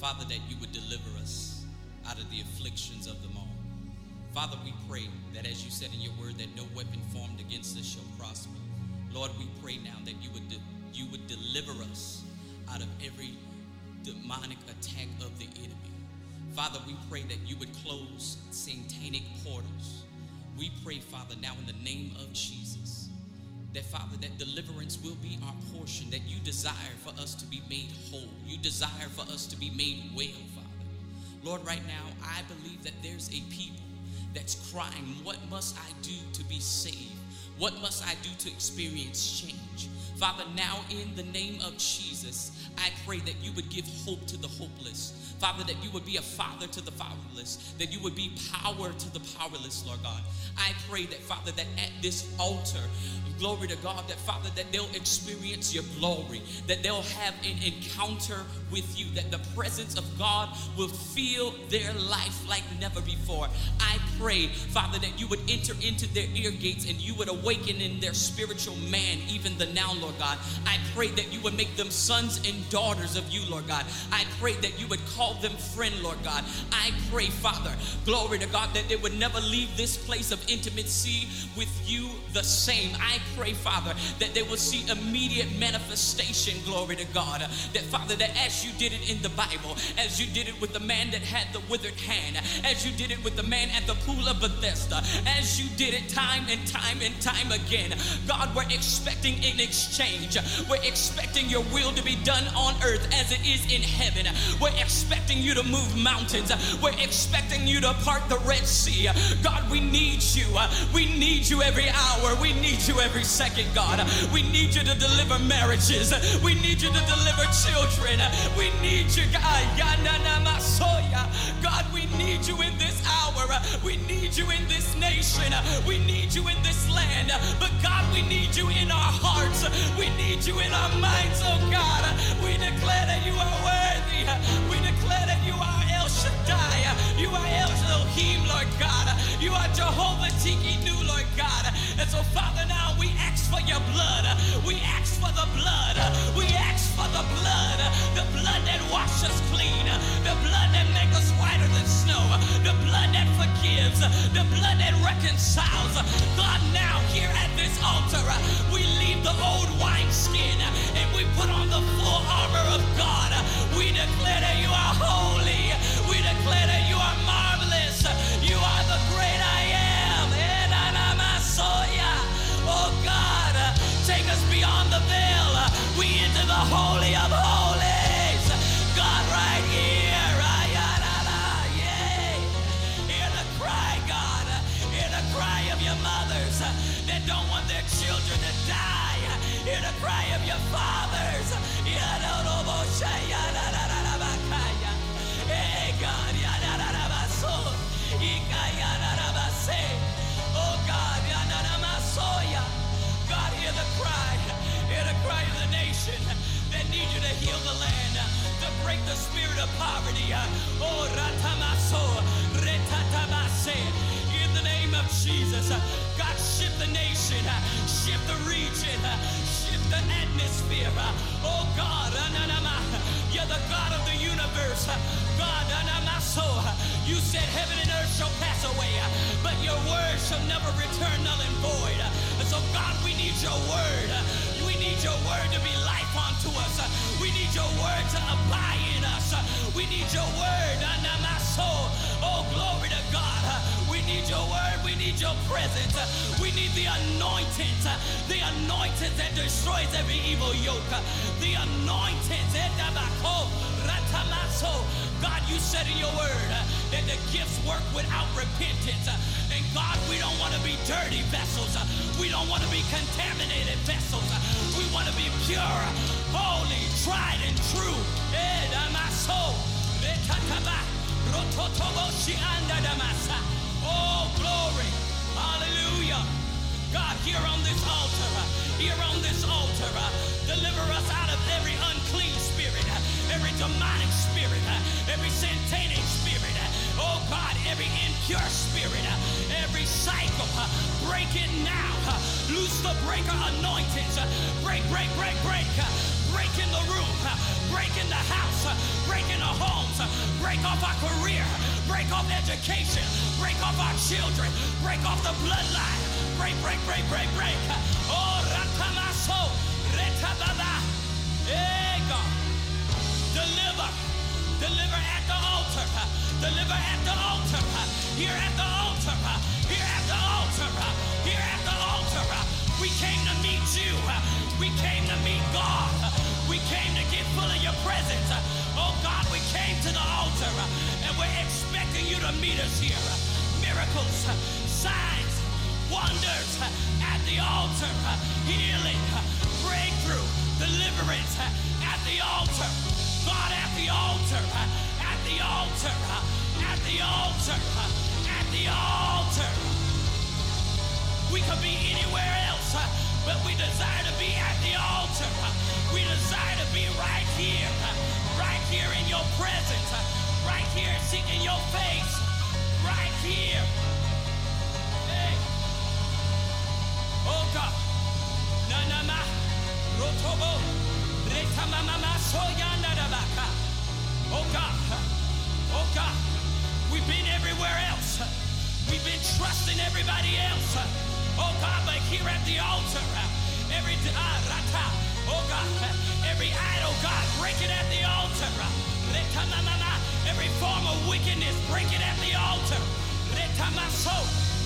Father, that you would deliver us out of the afflictions of them all. Father, we pray that as you said in your word, that no weapon formed against us shall prosper. Lord, we pray now that you would de- you would deliver us out of every demonic attack of the enemy. Father, we pray that you would close satanic portals. We pray, Father, now in the name of Jesus, that Father, that deliverance will be our portion, that you desire for us to be made whole. You desire for us to be made well, Father. Lord, right now, I believe that there's a people that's crying, What must I do to be saved? What must I do to experience change? Father, now in the name of Jesus, I pray that you would give hope to the hopeless. Father, that you would be a father to the fatherless, that you would be power to the powerless, Lord God. I pray that, Father, that at this altar, glory to God, that Father, that they'll experience your glory, that they'll have an encounter with you, that the presence of God will fill their life like never before. I pray, Father, that you would enter into their ear gates and you would awaken in their spiritual man even the now, Lord God. I pray that you would make them sons and daughters of you, Lord God. I pray that you would call them friend, Lord God. I pray, Father, glory to God, that they would never leave this place of intimacy with you the same. I pray, Father, that they will see immediate manifestation, glory to God. That, Father, that as you did it in the Bible, as you did it with the man that had the withered hand, as you did it with the man at the pool of Bethesda, as you did it time and time and time again, God, we're expecting an exchange. We're expecting your will to be done on earth as it is in heaven. We're expecting you to move mountains. We're expecting you to part the Red Sea. God, we need you. We need you every hour. We need you every second, God. We need you to deliver marriages. We need you to deliver children. We need you, God. God, we need you in this hour. We need you in this nation. We need you in this land. But God, we need you in our hearts. We need you in our minds, oh God. We declare that you are worthy. We declare that you are El Shaddai. You are El Elohim, Lord God. You are Jehovah Tsidkenu, Lord God. And so, Father, now we ask for your blood. We ask for the blood. We ask for the blood. The blood that washes clean. The blood that makes us whiter than snow. The blood that forgives. The blood that reconciles. Poverty. Uh, oh, Ratamaso, Retatabase. In the name of Jesus, uh, God, shift the nation, uh, shift the region, shift the atmosphere. Oh, God, you're the God of the universe. God, you said heaven and earth shall pass away, but your word shall never return null and void. So, God, we need your word. We need your word to be life unto us. We need your word to abide in We need your word. Oh, glory to God. We need your word. We need your presence. We need the anointing. The anointing that destroys every evil yoke. The anointing. God, you said in your word that the gifts work without repentance. And God, we don't want to be dirty vessels. We don't want to be contaminated vessels. We want to be pure, holy, tried, and true. Oh, glory. Hallelujah. God, here on this altar, here on this altar, deliver us out of every unclean spirit, every demonic spirit, every satanic spirit. Oh God, every impure spirit, every cycle, break it now. Loose the breaker anointings. Break, break, break, break. Break in the room, break in the house, break in the homes, break off our career, break off education, break off our children, break off the bloodline. Break, break, break, break, break. Oh, Rakamaso, Retababa. Hey, God. Deliver. Deliver at the altar. Deliver at the altar. Here at the altar. Here at the altar. Here at the altar. We came to meet you. We came to meet God. Came to get full of your presence. Oh God, we came to the altar and we're expecting you to meet us here. Miracles, signs, wonders at the altar, healing, breakthrough, deliverance at the altar. God at the altar, at the altar, at the altar, at the altar. We could be anywhere else, but we desire to be at the altar. We desire to be right here, right here in your presence, right here seeking your face, right here. Hey. Oh God. Nanama. Rotobo. Retamamama soyandarabaka. Oh God. Oh God. We've been everywhere else. We've been trusting everybody else. Oh God, but here at the altar, every ah, rata, oh God, every idol, God, break it at the altar. Retamamama. Every form of wickedness, break it at the altar. Retamaso.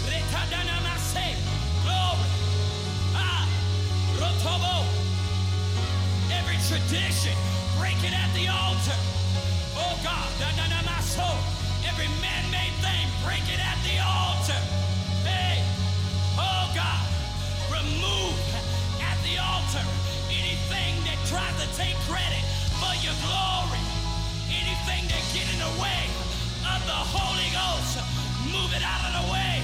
Retadanamase. Glory. Ah, Rotobo. Every tradition, break it at the altar. Oh God, da da da my soul. Every man-made thing, break it at the altar. Remove at the altar anything that tries to take credit for your glory. Anything that get in the way of the Holy Ghost, move it out of the way.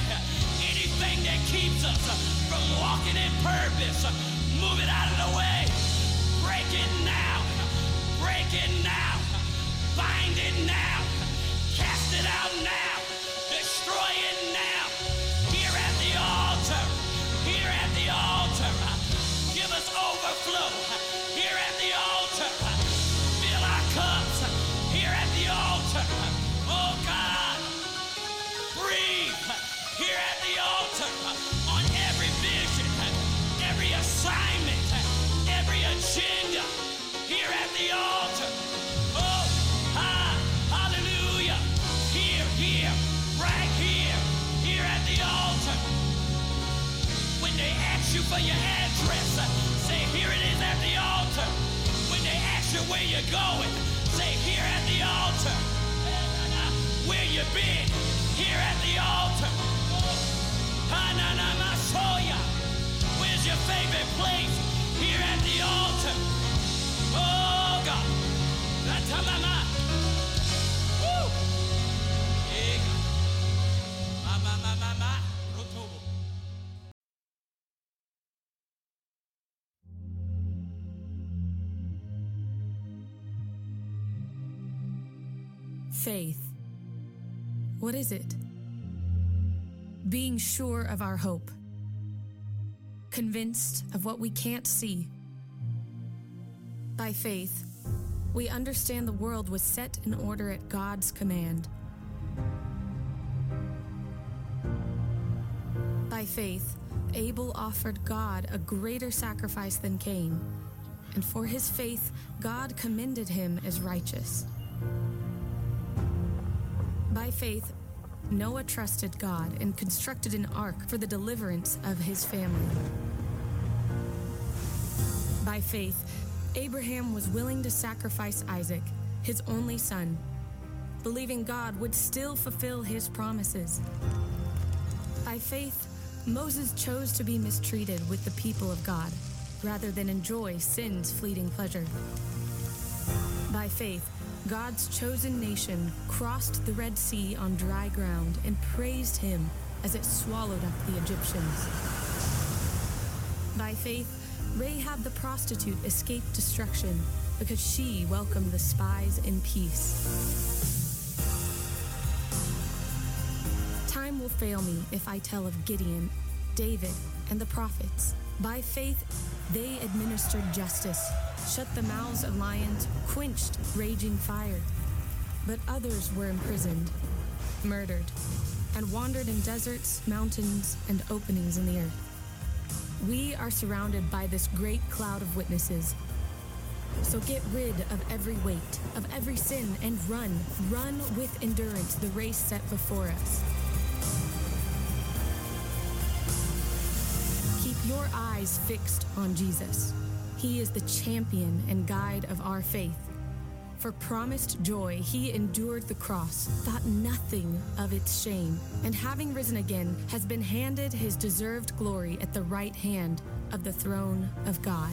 Anything that keeps us from walking in purpose, move it out of the way. Break it now. Break it now. Bind it now. Cast it out now. Destroy it now. Where you're going, say, here at the altar. Where you been? Here at the altar. Where's your favorite place? Here at the altar. Oh God. Faith. What is it? Being sure of our hope, convinced of what we can't see. By faith, we understand the world was set in order at God's command. By faith, Abel offered God a greater sacrifice than Cain, and for his faith, God commended him as righteous. By faith, Noah trusted God and constructed an ark for the deliverance of his family. By faith, Abraham was willing to sacrifice Isaac, his only son, believing God would still fulfill his promises. By faith, Moses chose to be mistreated with the people of God rather than enjoy sin's fleeting pleasure. By faith, God's chosen nation crossed the Red Sea on dry ground and praised him as it swallowed up the Egyptians. By faith, Rahab the prostitute escaped destruction because she welcomed the spies in peace. Time will fail me if I tell of Gideon, David, and the prophets. By faith, they administered justice, shut the mouths of lions, quenched raging fire. But others were imprisoned, murdered, and wandered in deserts, mountains, and openings in the earth. We are surrounded by this great cloud of witnesses. So get rid of every weight, of every sin, and run, run with endurance the race set before us. Keep your eyes fixed on Jesus. He is the champion and guide of our faith. For promised joy, he endured the cross, thought nothing of its shame, and having risen again, has been handed his deserved glory at the right hand of the throne of God.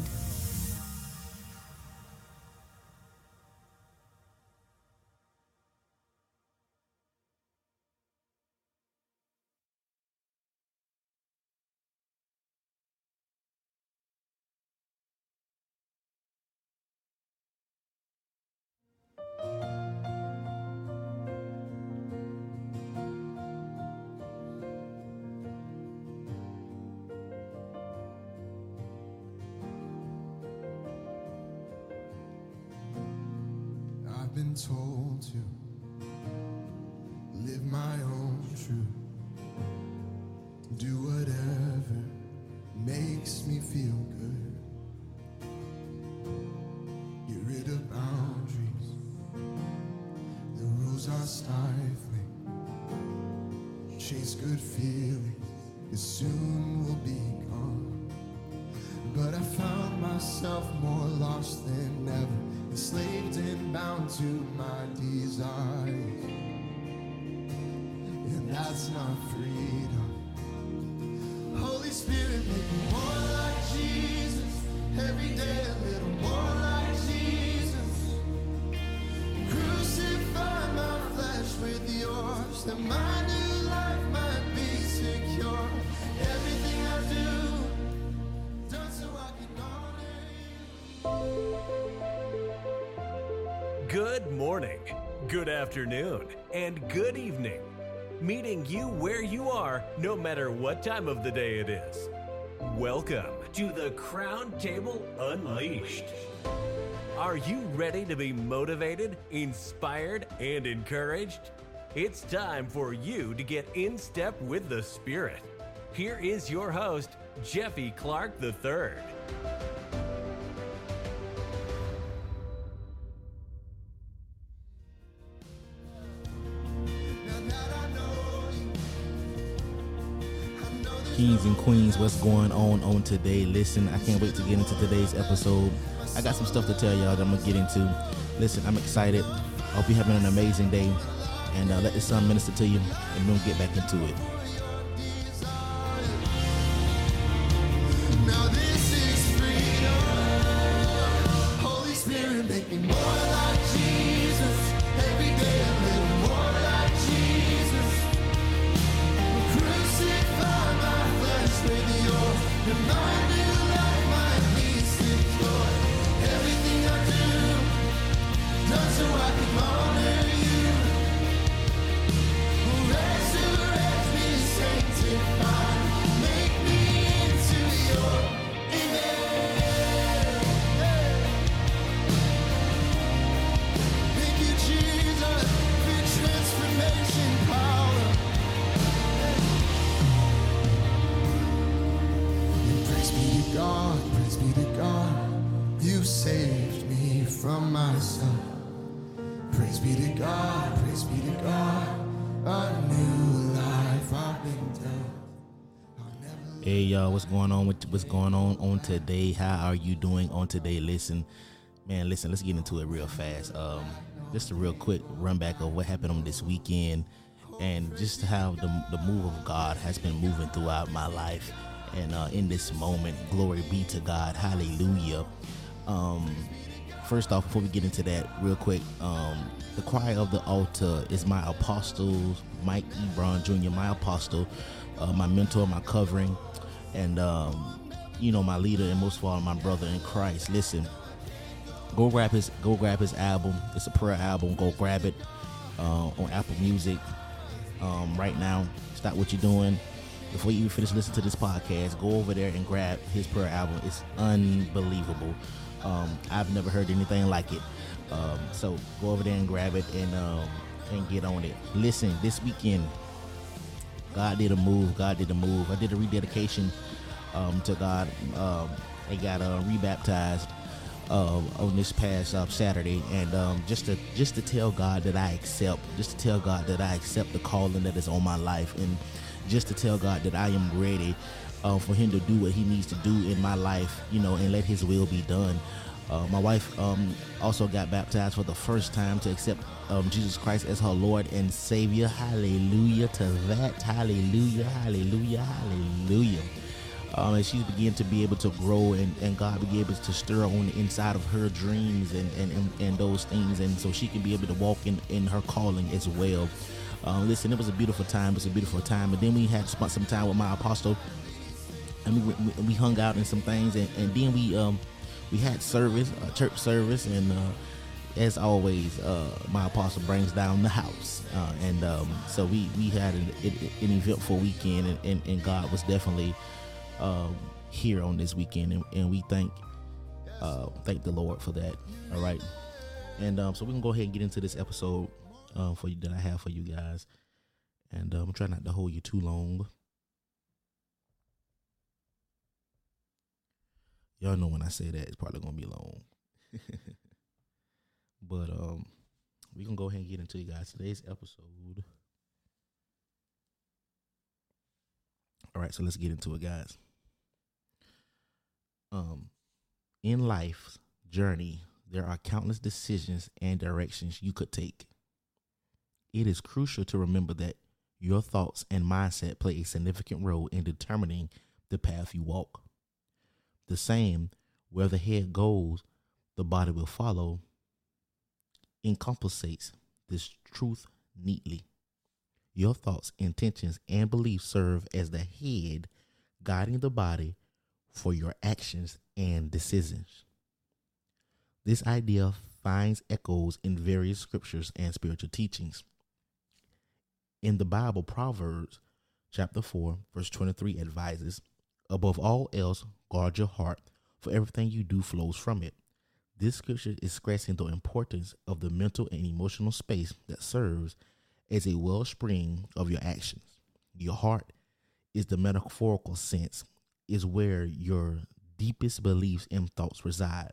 Chase good feelings, it soon will be gone. But I found myself more lost than ever, enslaved and bound to my desires. And that's not freedom. Afternoon, and good evening. Meeting you where you are, no matter what time of the day it is. Welcome to the Crown Table Unleashed. Are you ready to be motivated, inspired, and encouraged? It's time for you to get in step with the Spirit. Here is your host, Jeffy Clark III. Kings and queens, what's going on on today? Listen, I can't wait to get into today's episode. I got some stuff to tell y'all that I'm gonna get into. Listen, I'm excited. I hope you're having an amazing day, and uh, let the sun minister to you, and we'll get back into it. Now this is freedom. Holy Spirit, make me more Praise be to God, praise be to God, a new life I've been. Hey y'all, what's going on? With what's going on on today? How are you doing on today? Listen, man, listen. Let's get into it real fast. Um, just a real quick run back of what happened on this weekend, and just how the the move of God has been moving throughout my life, and uh, in this moment, glory be to God. Hallelujah. Um, first off, before we get into that, real quick, um, the choir of the altar is my apostle, Mike Ebron Jr., my apostle, uh, my mentor, my covering, and um, you know my leader, and most of all, my brother in Christ. Listen, go grab his go grab his album. It's a prayer album. Go grab it uh, on Apple Music. um, right now. Stop what you're doing. Before you even finish listening to this podcast, go over there and grab his prayer album. It's unbelievable. Um, I've never heard anything like it. Um, so go over there and grab it and um, and get on it. Listen, this weekend, God did a move. God did a move. I did a rededication um, to God. Um, I got uh, rebaptized uh, on this past uh, Saturday, and um, just to just to tell God that I accept, just to tell God that I accept the calling that is on my life, and just to tell God that I am ready uh, for Him to do what He needs to do in my life, you know, and let His will be done. Uh, my wife um, also got baptized for the first time to accept um, Jesus Christ as her Lord and Savior. Hallelujah to that. Hallelujah, hallelujah, hallelujah. Um, and she's beginning to be able to grow and, and God able to stir on the inside of her dreams and, and, and, and those things. And so she can be able to walk in, in her calling as well. Um, listen, it was a beautiful time. It was a beautiful time. And then we had spent some time with my apostle and we, we, we hung out and some things. And, and then we, um, we had service, uh, church service, and uh, as always, uh, my apostle brings down the house, uh, and um, so we we had an, an eventful weekend, and, and, and, God was definitely um, here on this weekend, and, and we thank uh, thank the Lord for that. All right, and um, so we can go ahead and get into this episode uh, for you that I have for you guys, and I'm trying not to hold you too long. Y'all know when I say that, it's probably gonna be long. but um, we can go ahead and get into you guys today's episode. All right, so let's get into it, guys. Um, in life's journey, there are countless decisions and directions you could take. It is crucial to remember that your thoughts and mindset play a significant role in determining the path you walk. The same, where the head goes, the body will follow, encapsulates this truth neatly. Your thoughts, intentions, and beliefs serve as the head guiding the body for your actions and decisions. This idea finds echoes in various scriptures and spiritual teachings. In the Bible, Proverbs chapter 4, verse 23 advises Above all else, guard your heart, for everything you do flows from it. This scripture is stressing the importance of the mental and emotional space that serves as a wellspring of your actions. Your heart is the metaphorical sense, is where your deepest beliefs and thoughts reside.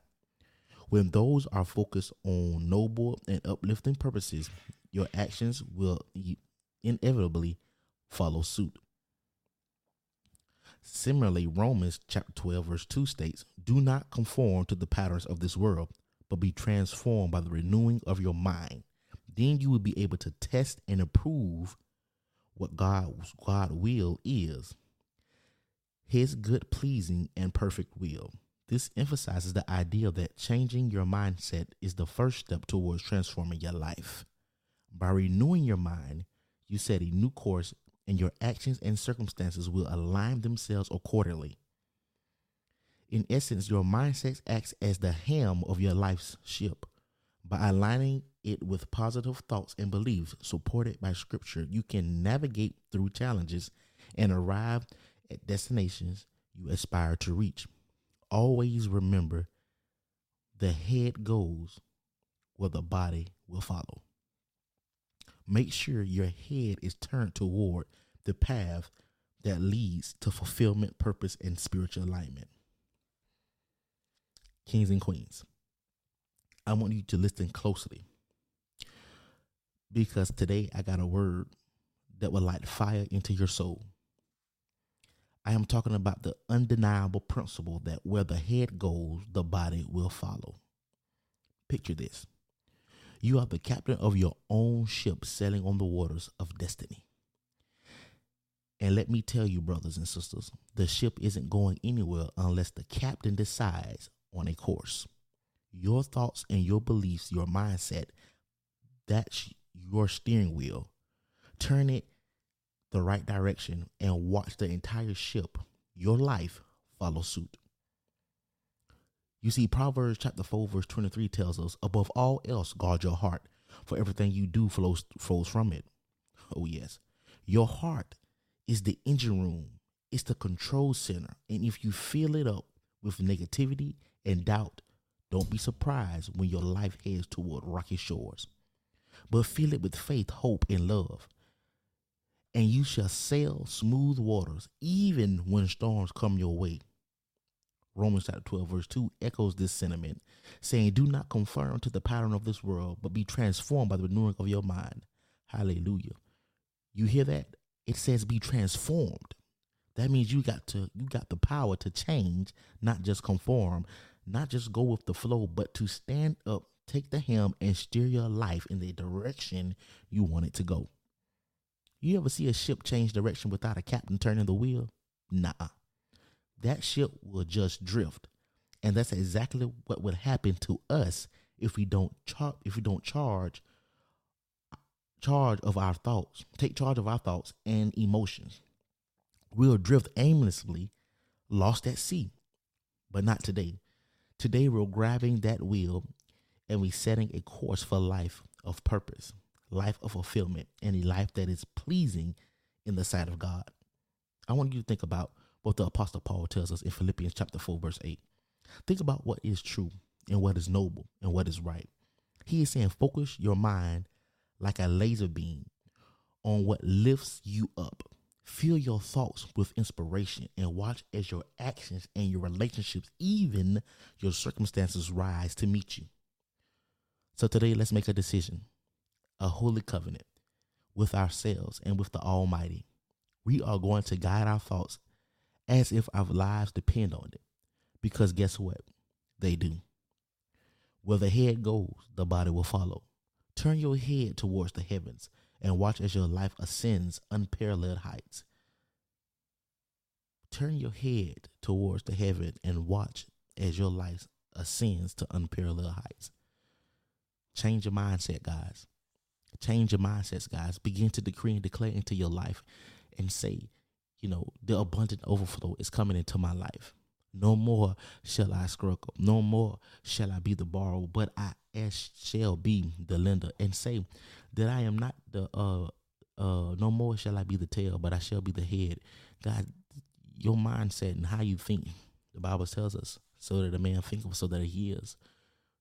When those are focused on noble and uplifting purposes, your actions will inevitably follow suit. Similarly, Romans chapter 12, verse 2 states, Do not conform to the patterns of this world, but be transformed by the renewing of your mind. Then you will be able to test and approve what God's God will is. His good, pleasing, and perfect will. This emphasizes the idea that changing your mindset is the first step towards transforming your life. By renewing your mind, you set a new course and your actions and circumstances will align themselves accordingly. In essence, your mindset acts as the helm of your life's ship. By aligning it with positive thoughts and beliefs supported by scripture, you can navigate through challenges and arrive at destinations you aspire to reach. Always remember the head goes where the body will follow. Make sure your head is turned toward the path that leads to fulfillment, purpose, and spiritual alignment. Kings and queens, I want you to listen closely because today I got a word that will light fire into your soul. I am talking about the undeniable principle that where the head goes, the body will follow. Picture this you are the captain of your own ship sailing on the waters of destiny. And let me tell you, brothers and sisters, the ship isn't going anywhere unless the captain decides on a course. Your thoughts and your beliefs, your mindset, that's your steering wheel. Turn it the right direction and watch the entire ship, your life, follow suit. You see, Proverbs chapter 4, verse 23 tells us, above all else, guard your heart, for everything you do flows, flows from it. Oh, yes. Your heart is the engine room, it's the control center. And if you fill it up with negativity and doubt, don't be surprised when your life heads toward rocky shores. But fill it with faith, hope, and love. And you shall sail smooth waters, even when storms come your way. Romans chapter 12, verse 2 echoes this sentiment, saying, Do not conform to the pattern of this world, but be transformed by the renewing of your mind. Hallelujah. You hear that? It says be transformed. That means you got to you got the power to change, not just conform, not just go with the flow, but to stand up, take the helm, and steer your life in the direction you want it to go. You ever see a ship change direction without a captain turning the wheel? Nah that ship will just drift. And that's exactly what would happen to us if we don't char- if we don't charge charge of our thoughts, take charge of our thoughts and emotions. We'll drift aimlessly, lost at sea. But not today. Today we're grabbing that wheel and we're setting a course for life of purpose, life of fulfillment, and a life that is pleasing in the sight of God. I want you to think about what the Apostle Paul tells us in Philippians chapter 4, verse 8. Think about what is true and what is noble and what is right. He is saying, focus your mind like a laser beam on what lifts you up. Fill your thoughts with inspiration and watch as your actions and your relationships, even your circumstances, rise to meet you. So today, let's make a decision a holy covenant with ourselves and with the Almighty. We are going to guide our thoughts as if our lives depend on it. Because guess what? They do. Where the head goes, the body will follow. Turn your head towards the heavens and watch as your life ascends unparalleled heights. Turn your head towards the heaven and watch as your life ascends to unparalleled heights. Change your mindset, guys. Change your mindsets, guys. Begin to decree and declare into your life and say, you know, the abundant overflow is coming into my life. No more shall I struggle. No more shall I be the borrower, but I shall be the lender. And say that I am not the uh uh no more shall I be the tail, but I shall be the head. God, your mindset and how you think, the Bible tells us, so that a man thinketh so that he is.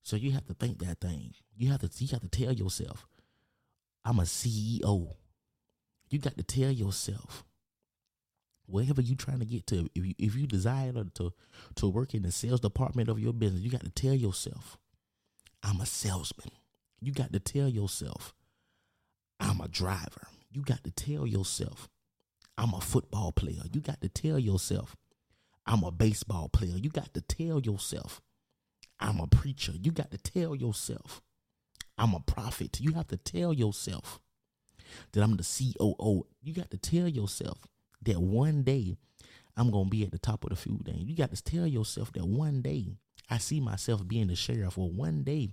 So you have to think that thing. You have to you have to tell yourself, I'm a CEO. You got to tell yourself wherever you trying to get to, if you if you desire to to work in the sales department of your business, you got to tell yourself, I'm a salesman. You got to tell yourself, I'm a driver. You got to tell yourself, I'm a football player. You got to tell yourself, I'm a baseball player. You got to tell yourself, I'm a preacher. You got to tell yourself, I'm a prophet. You have to tell yourself that I'm the COO. You got to tell yourself that one day I'm gonna be at the top of the food chain. You got to tell yourself that one day I see myself being the sheriff, or one day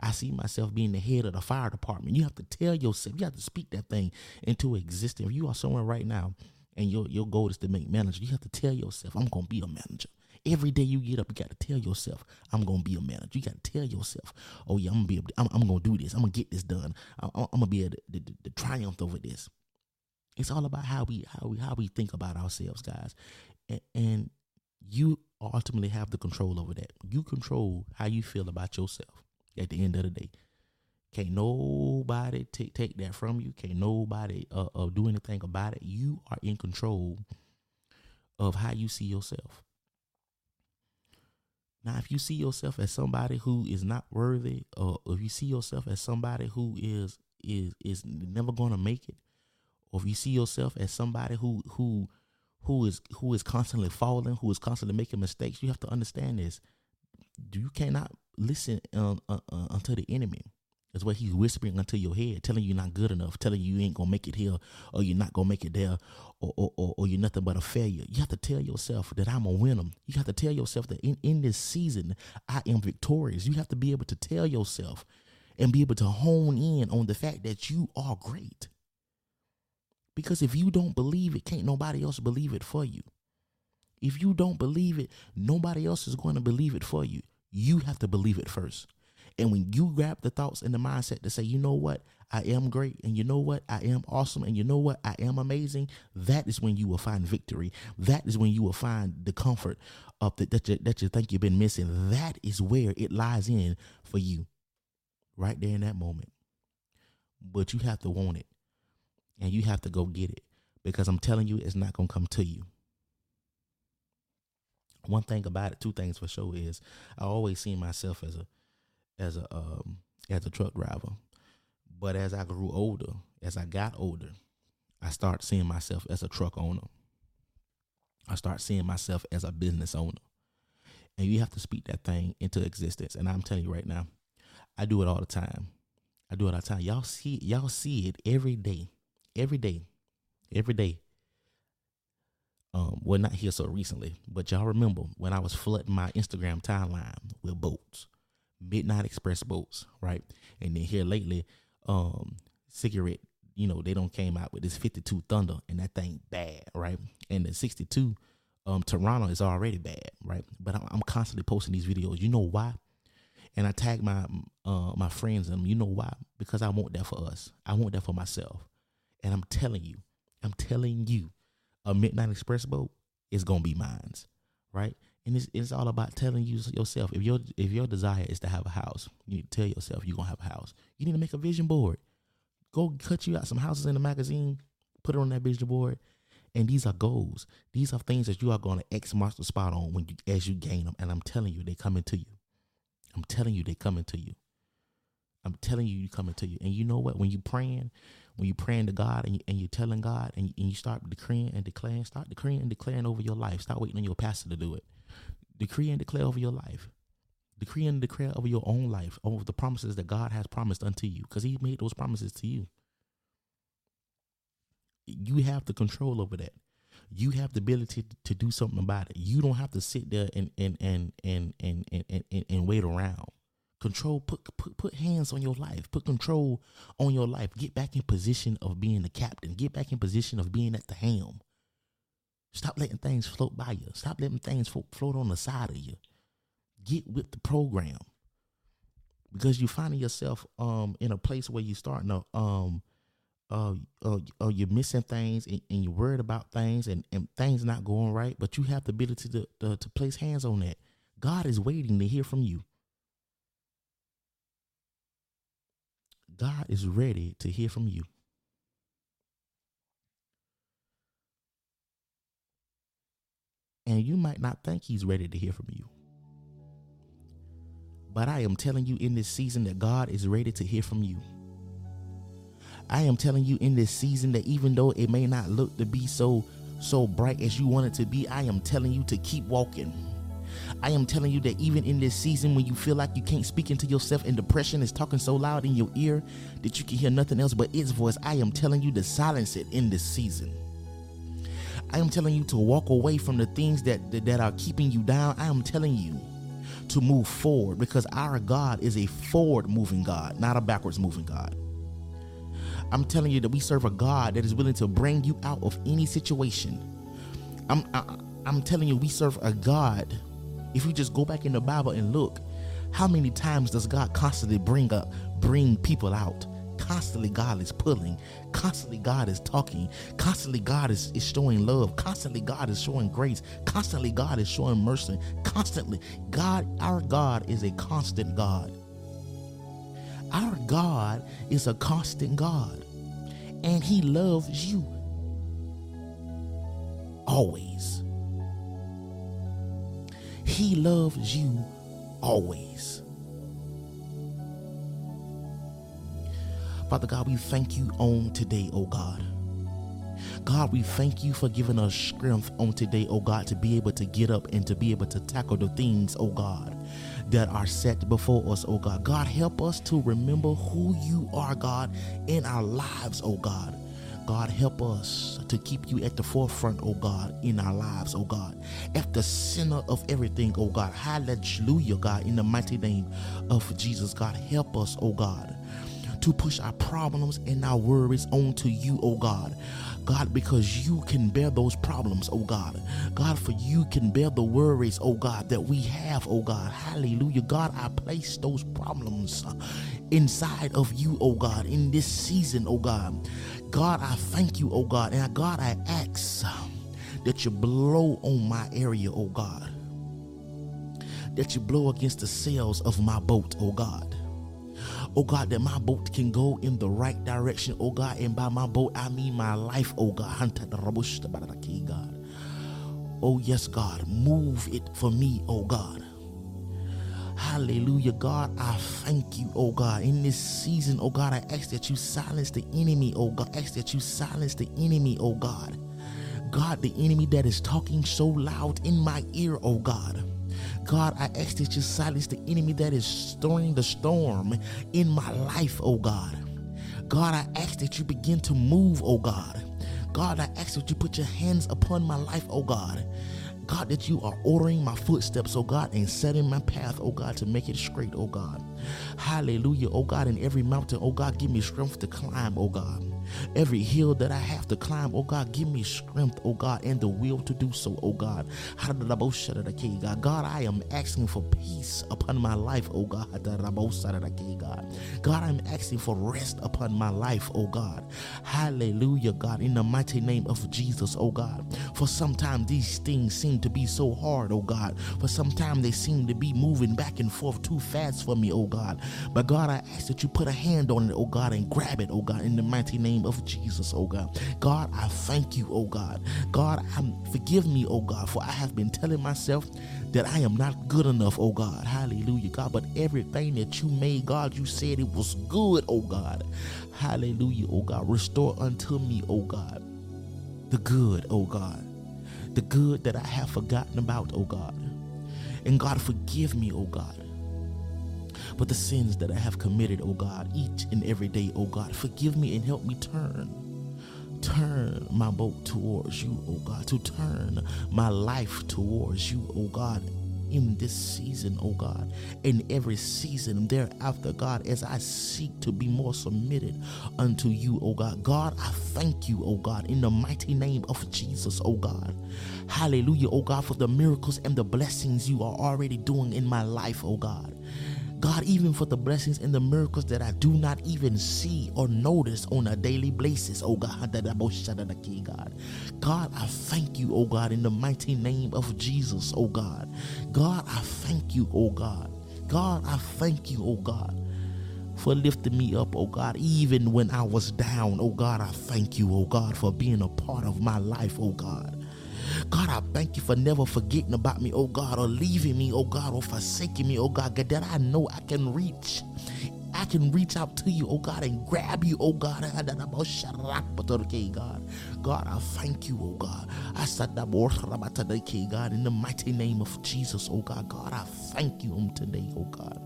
I see myself being the head of the fire department. You have to tell yourself, you have to speak that thing into existence. If you are somewhere right now and your your goal is to make manager, you have to tell yourself, I'm gonna be a manager. Every day you get up, you got to tell yourself, I'm gonna be a manager. You got to tell yourself, oh yeah, I'm be, able to, I'm, I'm, gonna do this. I'm gonna get this done. I'm, I'm gonna be able to, to, to triumph over this. It's all about how we how we how we think about ourselves, guys. And, and you ultimately have the control over that. You control how you feel about yourself at the end of the day. Can't nobody take take that from you. Can't nobody uh, uh, do anything about it. You are in control of how you see yourself. Now, if you see yourself as somebody who is not worthy, or if you see yourself as somebody who is is is never going to make it, or if you see yourself as somebody who who who is who is constantly falling, who is constantly making mistakes, you have to understand this. You cannot listen uh, uh, uh, unto the enemy. That's what he's whispering unto your head, telling you not good enough, telling you you ain't gonna make it here, or you're not gonna make it there, or or, or, or you're nothing but a failure. You have to tell yourself that I'm a winner. You have to tell yourself that in, in this season I am victorious. You have to be able to tell yourself and be able to hone in on the fact that you are great. Because if you don't believe it, can't nobody else believe it for you. If you don't believe it, nobody else is going to believe it for you. You have to believe it first. And when you grab the thoughts and the mindset to say, you know what, I am great, and you know what, I am awesome, and you know what, I am amazing, that is when you will find victory. That is when you will find the comfort of the, that, you, that you think you've been missing. That is where it lies in for you, right there in that moment. But you have to want it, and you have to go get it because I'm telling you, it's not going to come to you one thing about it, two things for sure is I always seen myself as a as a um as a truck driver. But as I grew older, as I got older, I start seeing myself as a truck owner. I start seeing myself as a business owner. And you have to speak that thing into existence. And I'm telling you right now, I do it all the time. I do it all the time. Y'all see y'all see it every day. Every day. Every day um, well, not here so recently, but y'all remember when I was flooding my Instagram timeline with boats, Midnight Express boats, right? And then here lately, um, cigarette, you know, they don't came out with this 52 Thunder, and that thing bad, right? And the 62 um, Toronto is already bad, right? But I'm, I'm constantly posting these videos. You know why? And I tag my uh, my friends and you know why? Because I want that for us. I want that for myself. And I'm telling you, I'm telling you, a Midnight Express boat is gonna be mine's, right? And it's it's all about telling you yourself if your if your desire is to have a house, you need to tell yourself you're gonna have a house. You need to make a vision board. Go cut you out some houses in the magazine, put it on that vision board, and these are goals. These are things that you are to X marks the spot on when you as you gain them. And I'm telling you, they coming to you. I'm telling you, they coming to you. I'm telling you, you coming to you. And you know what? When you praying, when you're praying to God and, you, and you're telling God and, and you start decreeing and declaring, start decreeing and declaring over your life. Start waiting on your pastor to do it. Decree and declare over your life. Decree and declare over your own life, over the promises that God has promised unto you, because He made those promises to you. You have the control over that. You have the ability to, to do something about it. You don't have to sit there and and and and and and, and, and wait around. Control, put, put put hands on your life. Put control on your life. Get back in position of being the captain. Get back in position of being at the helm. Stop letting things float by you. Stop letting things float on the side of you. Get with the program. Because you're finding yourself um in a place where you're starting to um uh, uh, uh you're missing things and, and, you're worried about things and, and things not going right, but you have the ability to, to to place hands on that. God is waiting to hear from you. God is ready to hear from you. And you might not think he's ready to hear from you. But I am telling you in this season that God is ready to hear from you. I am telling you in this season that even though it may not look to be so so bright as you want it to be, I am telling you to keep walking. I am telling you that even in this season when you feel like you can't speak into yourself and depression is talking so loud in your ear that you can hear nothing else but its voice, I am telling you to silence it in this season. I am telling you to walk away from the things that, that, that are keeping you down. I am telling you to move forward because our God is a forward moving God, not a backwards moving God. I'm telling you that we serve a God that is willing to bring you out of any situation. I'm I, am i am telling you we serve a God if you just go back in the Bible and look, how many times does God constantly bring up, bring people out? Constantly, God is pulling. Constantly, God is talking. Constantly, God is, is showing love. Constantly, God is showing grace. Constantly, God is showing mercy. Constantly, God, our God is a constant God. Our God is a constant God. And He loves you always. He loves you always. Father God, we thank you on today, oh God. God, we thank you for giving us strength on today, oh God, to be able to get up and to be able to tackle the things, oh God, that are set before us, oh God. God, help us to remember who you are, God, in our lives, oh God. God, help us to keep you at the forefront, oh God, in our lives, oh God, at the center of everything, oh God. Hallelujah, God, in the mighty name of Jesus, God, help us, oh God to push our problems and our worries onto you, oh God. God, because you can bear those problems, oh God. God, for you can bear the worries, oh God, that we have, oh God. Hallelujah. God, I place those problems inside of you, oh God, in this season, oh God. God, I thank you, oh God. And God, I ask uh, that you blow on my area, oh God. That you blow against the sails of my boat, oh God oh God, that my boat can go in the right direction, oh God. And by my boat, I mean my life, oh God. Oh, yes, God, move it for me, oh God. Hallelujah, God. I thank you, oh God. In this season, oh God, I ask that you silence the enemy, oh God. I ask that you silence the enemy, oh God. God, the enemy that is talking so loud in my ear, oh God. God, I ask that you silence the enemy that is stirring the storm in my life, oh God. God, I ask that you begin to move, oh God. God, I ask that you put your hands upon my life, oh God. God, that you are ordering my footsteps, oh God, and setting my path, oh God, to make it straight, oh God. Hallelujah, oh God, in every mountain, oh God, give me strength to climb, oh God. Every hill that I have to climb, oh God, give me strength, oh God, and the will to do so, oh God. God, I am asking for peace upon my life, oh God. God, I'm asking for rest upon my life, oh God. Hallelujah, God, in the mighty name of Jesus, oh God. For sometimes these things seem to be so hard, oh God. For sometimes they seem to be moving back and forth too fast for me, oh God. But God, I ask that you put a hand on it, oh God, and grab it, oh God, in the mighty name name of Jesus, oh God. God, I thank you, oh God. God, I'm, forgive me, oh God, for I have been telling myself that I am not good enough, oh God. Hallelujah, God. But everything that you made, God, you said it was good, oh God. Hallelujah, oh God. Restore unto me, oh God, the good, oh God. The good that I have forgotten about, oh God. And God, forgive me, oh God but the sins that I have committed, oh God, each and every day, oh God. Forgive me and help me turn. Turn my boat towards you, oh God, to turn my life towards you, oh God, in this season, oh God, in every season thereafter, God, as I seek to be more submitted unto you, oh God. God, I thank you, oh God, in the mighty name of Jesus, oh God. Hallelujah, oh God, for the miracles and the blessings you are already doing in my life, oh God. God, even for the blessings and the miracles that I do not even see or notice on a daily basis, oh God, that I King God. God, I thank you, oh God, in the mighty name of Jesus, oh God. God, I thank you, oh God. God, I thank you, oh God for lifting me up, oh God, even when I was down. Oh God, I thank you, oh God, for being a part of my life, oh God. God, I thank you for never forgetting about me, oh God, or leaving me, oh God, or forsaking me, oh God, God that I know I can reach. I can reach out to you, oh God, and grab you, oh God. God, God, I thank you, oh God. I said that God, in the mighty name of Jesus, oh God. God, I thank you on today, oh God.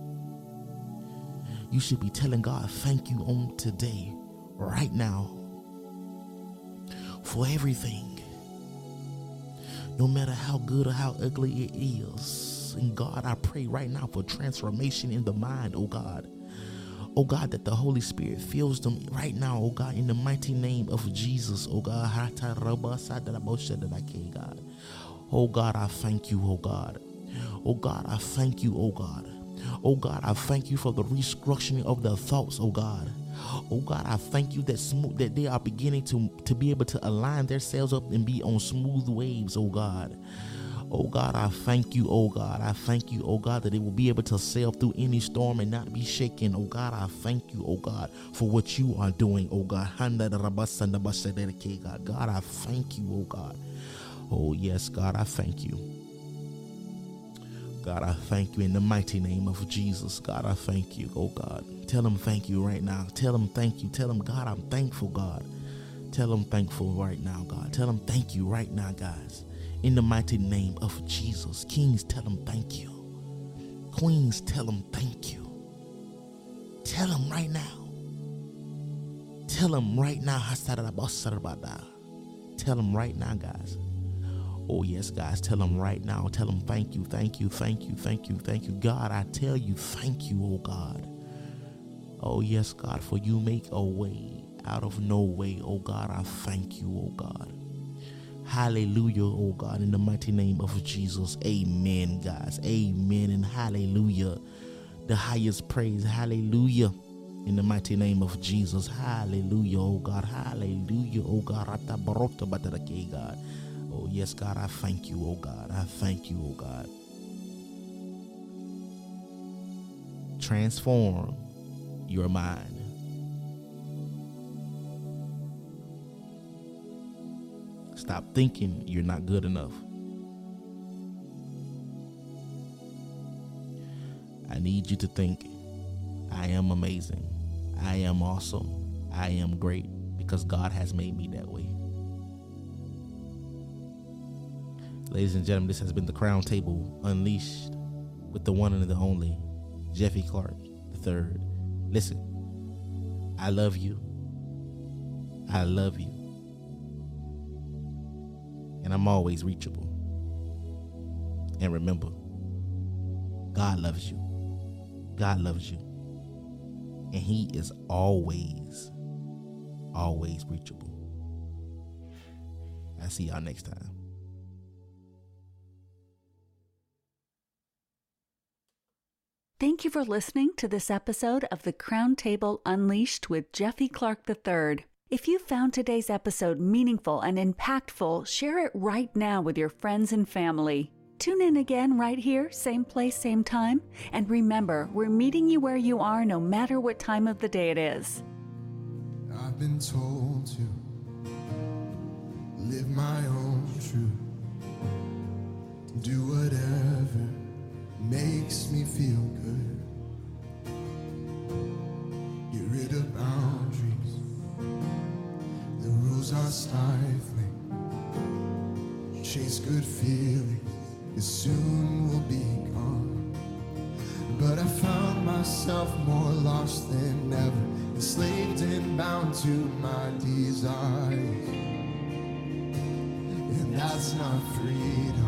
You should be telling God, thank you on today, right now, for everything no matter how good or how ugly it is. And God, I pray right now for transformation in the mind, oh God. Oh God, that the Holy Spirit fills them right now, oh God, in the mighty name of Jesus, oh God. Oh God, I thank you, oh God. Oh God, I thank you, oh God. Oh God, I thank you for the restructuring of their thoughts, oh God. Oh God, I thank you that smooth that they are beginning to to be able to align themselves up and be on smooth waves, oh God. Oh God, I thank you, oh God. I thank you, oh God, that they will be able to sail through any storm and not be shaken. Oh God, I thank you, oh God, for what you are doing, oh God. God, I thank you, oh God. Oh yes, God, I thank you. God, I thank you in the mighty name of Jesus. God, I thank you, oh God. Tell him thank you right now. Tell him thank you. Tell him, God, I'm thankful, God. Tell him thankful right now, God. Tell him thank you right now, guys. In the mighty name of Jesus. Kings, tell him thank you. Queens, tell him thank you. Tell him right now. Tell him right now. Tell him right now, guys. Oh, yes, guys. Tell him right now. Tell him thank you, thank you, thank you, thank you, thank you. God, I tell you thank you, oh God. Oh, yes, God, for you make a way out of no way. Oh, God, I thank you, oh, God. Hallelujah, oh God, in the mighty name of Jesus. Amen, guys. Amen and hallelujah. The highest praise. Hallelujah. In the mighty name of Jesus. Hallelujah, oh God. Hallelujah, oh God. God. Yes, God, I thank you, oh God. I thank you, oh God. Transform your mind. Stop thinking you're not good enough. I need you to think, I am amazing. I am awesome. I am great because God has made me that way. Ladies and gentlemen, this has been the Crown Table Unleashed with the one and the only Jeffy Clark III. Listen, I love you. I love you and I'm always reachable. And remember, God loves you. God loves you. And He is always, always reachable. I'll see y'all next time. Thank you for listening to this episode of the Crown Table Unleashed with Jeffy Clark III. If you found today's episode meaningful and impactful, share it right now with your friends and family. Tune in again right here, same place, same time. And remember, we're meeting you where you are no matter what time of the day it is. I've been told to live my own truth, do whatever makes me feel good, get rid of boundaries the rules are stifling. Chase good feelings, it soon will be gone. But I found myself more lost than ever, enslaved and bound to my desires. And that's not freedom.